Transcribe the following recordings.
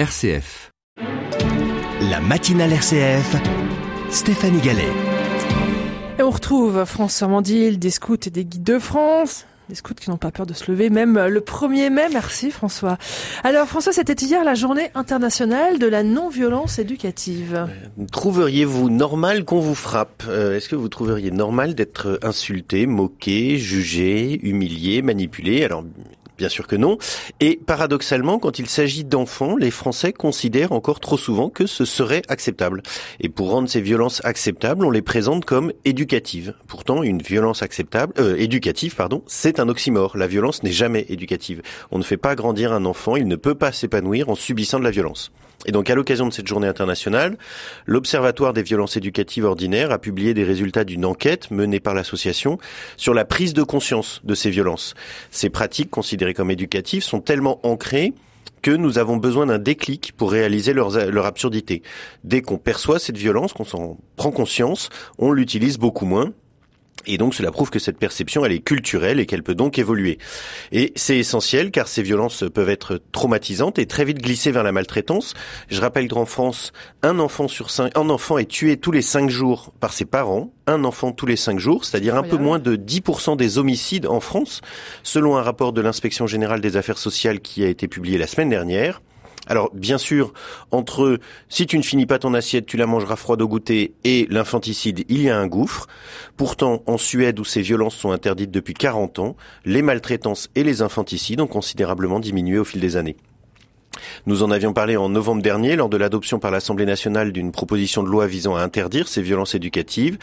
RCF. La matinale RCF, Stéphanie Gallet. Et on retrouve François Mandil, des scouts et des guides de France. Des scouts qui n'ont pas peur de se lever, même le 1er mai. Merci François. Alors François, c'était hier la journée internationale de la non-violence éducative. Trouveriez-vous normal qu'on vous frappe? Euh, Est-ce que vous trouveriez normal d'être insulté, moqué, jugé, humilié, manipulé? Alors Bien sûr que non. Et paradoxalement, quand il s'agit d'enfants, les Français considèrent encore trop souvent que ce serait acceptable. Et pour rendre ces violences acceptables, on les présente comme éducatives. Pourtant, une violence acceptable, euh, éducative, pardon, c'est un oxymore. La violence n'est jamais éducative. On ne fait pas grandir un enfant, il ne peut pas s'épanouir en subissant de la violence. Et donc, à l'occasion de cette journée internationale, l'Observatoire des violences éducatives ordinaires a publié des résultats d'une enquête menée par l'association sur la prise de conscience de ces violences. Ces pratiques considérées comme éducatives sont tellement ancrées que nous avons besoin d'un déclic pour réaliser leur, leur absurdité. Dès qu'on perçoit cette violence, qu'on s'en prend conscience, on l'utilise beaucoup moins et donc cela prouve que cette perception, elle est culturelle et qu'elle peut donc évoluer. Et c'est essentiel car ces violences peuvent être traumatisantes et très vite glisser vers la maltraitance. Je rappelle qu'en France, un enfant sur cinq, un enfant est tué tous les cinq jours par ses parents, un enfant tous les cinq jours, c'est-à-dire un peu moins de 10% des homicides en France, selon un rapport de l'inspection générale des affaires sociales qui a été publié la semaine dernière. Alors bien sûr, entre si tu ne finis pas ton assiette, tu la mangeras froide au goûter et l'infanticide, il y a un gouffre. Pourtant, en Suède, où ces violences sont interdites depuis 40 ans, les maltraitances et les infanticides ont considérablement diminué au fil des années. Nous en avions parlé en novembre dernier lors de l'adoption par l'Assemblée nationale d'une proposition de loi visant à interdire ces violences éducatives.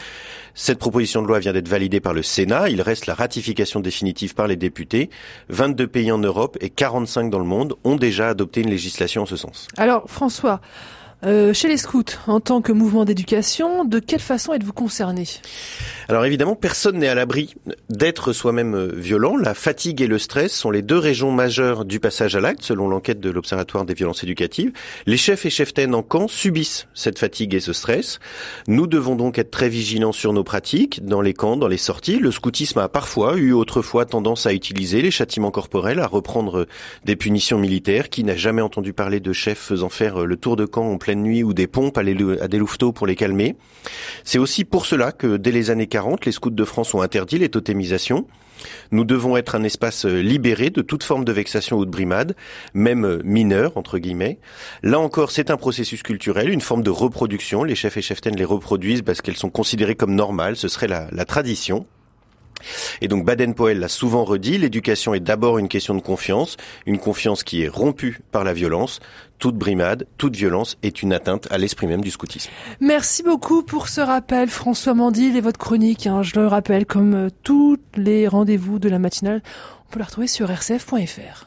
Cette proposition de loi vient d'être validée par le Sénat. Il reste la ratification définitive par les députés. 22 pays en Europe et 45 dans le monde ont déjà adopté une législation en ce sens. Alors François, euh, chez les scouts, en tant que mouvement d'éducation, de quelle façon êtes-vous concerné? Alors évidemment, personne n'est à l'abri d'être soi-même euh, violent. La fatigue et le stress sont les deux régions majeures du passage à l'acte, selon l'enquête de l'Observatoire des violences éducatives. Les chefs et cheftaines en camp subissent cette fatigue et ce stress. Nous devons donc être très vigilants sur nos pratiques, dans les camps, dans les sorties. Le scoutisme a parfois eu autrefois tendance à utiliser les châtiments corporels, à reprendre des punitions militaires. Qui n'a jamais entendu parler de chefs faisant faire le tour de camp en pleine nuit ou des pompes à, des louveteaux pour les calmer. C'est aussi pour cela que dès les années 40, les scouts de France ont interdit les totémisations. Nous devons être un espace libéré de toute forme de vexation ou de brimade, même mineure, entre guillemets. Là encore, c'est un processus culturel, une forme de reproduction. Les chefs et cheftaines les reproduisent parce qu'elles sont considérées comme normales. Ce serait la tradition. Et donc Baden-Powell l'a souvent redit, l'éducation est d'abord une question de confiance, une confiance qui est rompue par la violence. Toute brimade, toute violence est une atteinte à l'esprit même du scoutisme. Merci beaucoup pour ce rappel, François Mandil, et votre chronique. Hein, je le rappelle, comme euh, tous les rendez-vous de la matinale, on peut la retrouver sur rcf.fr.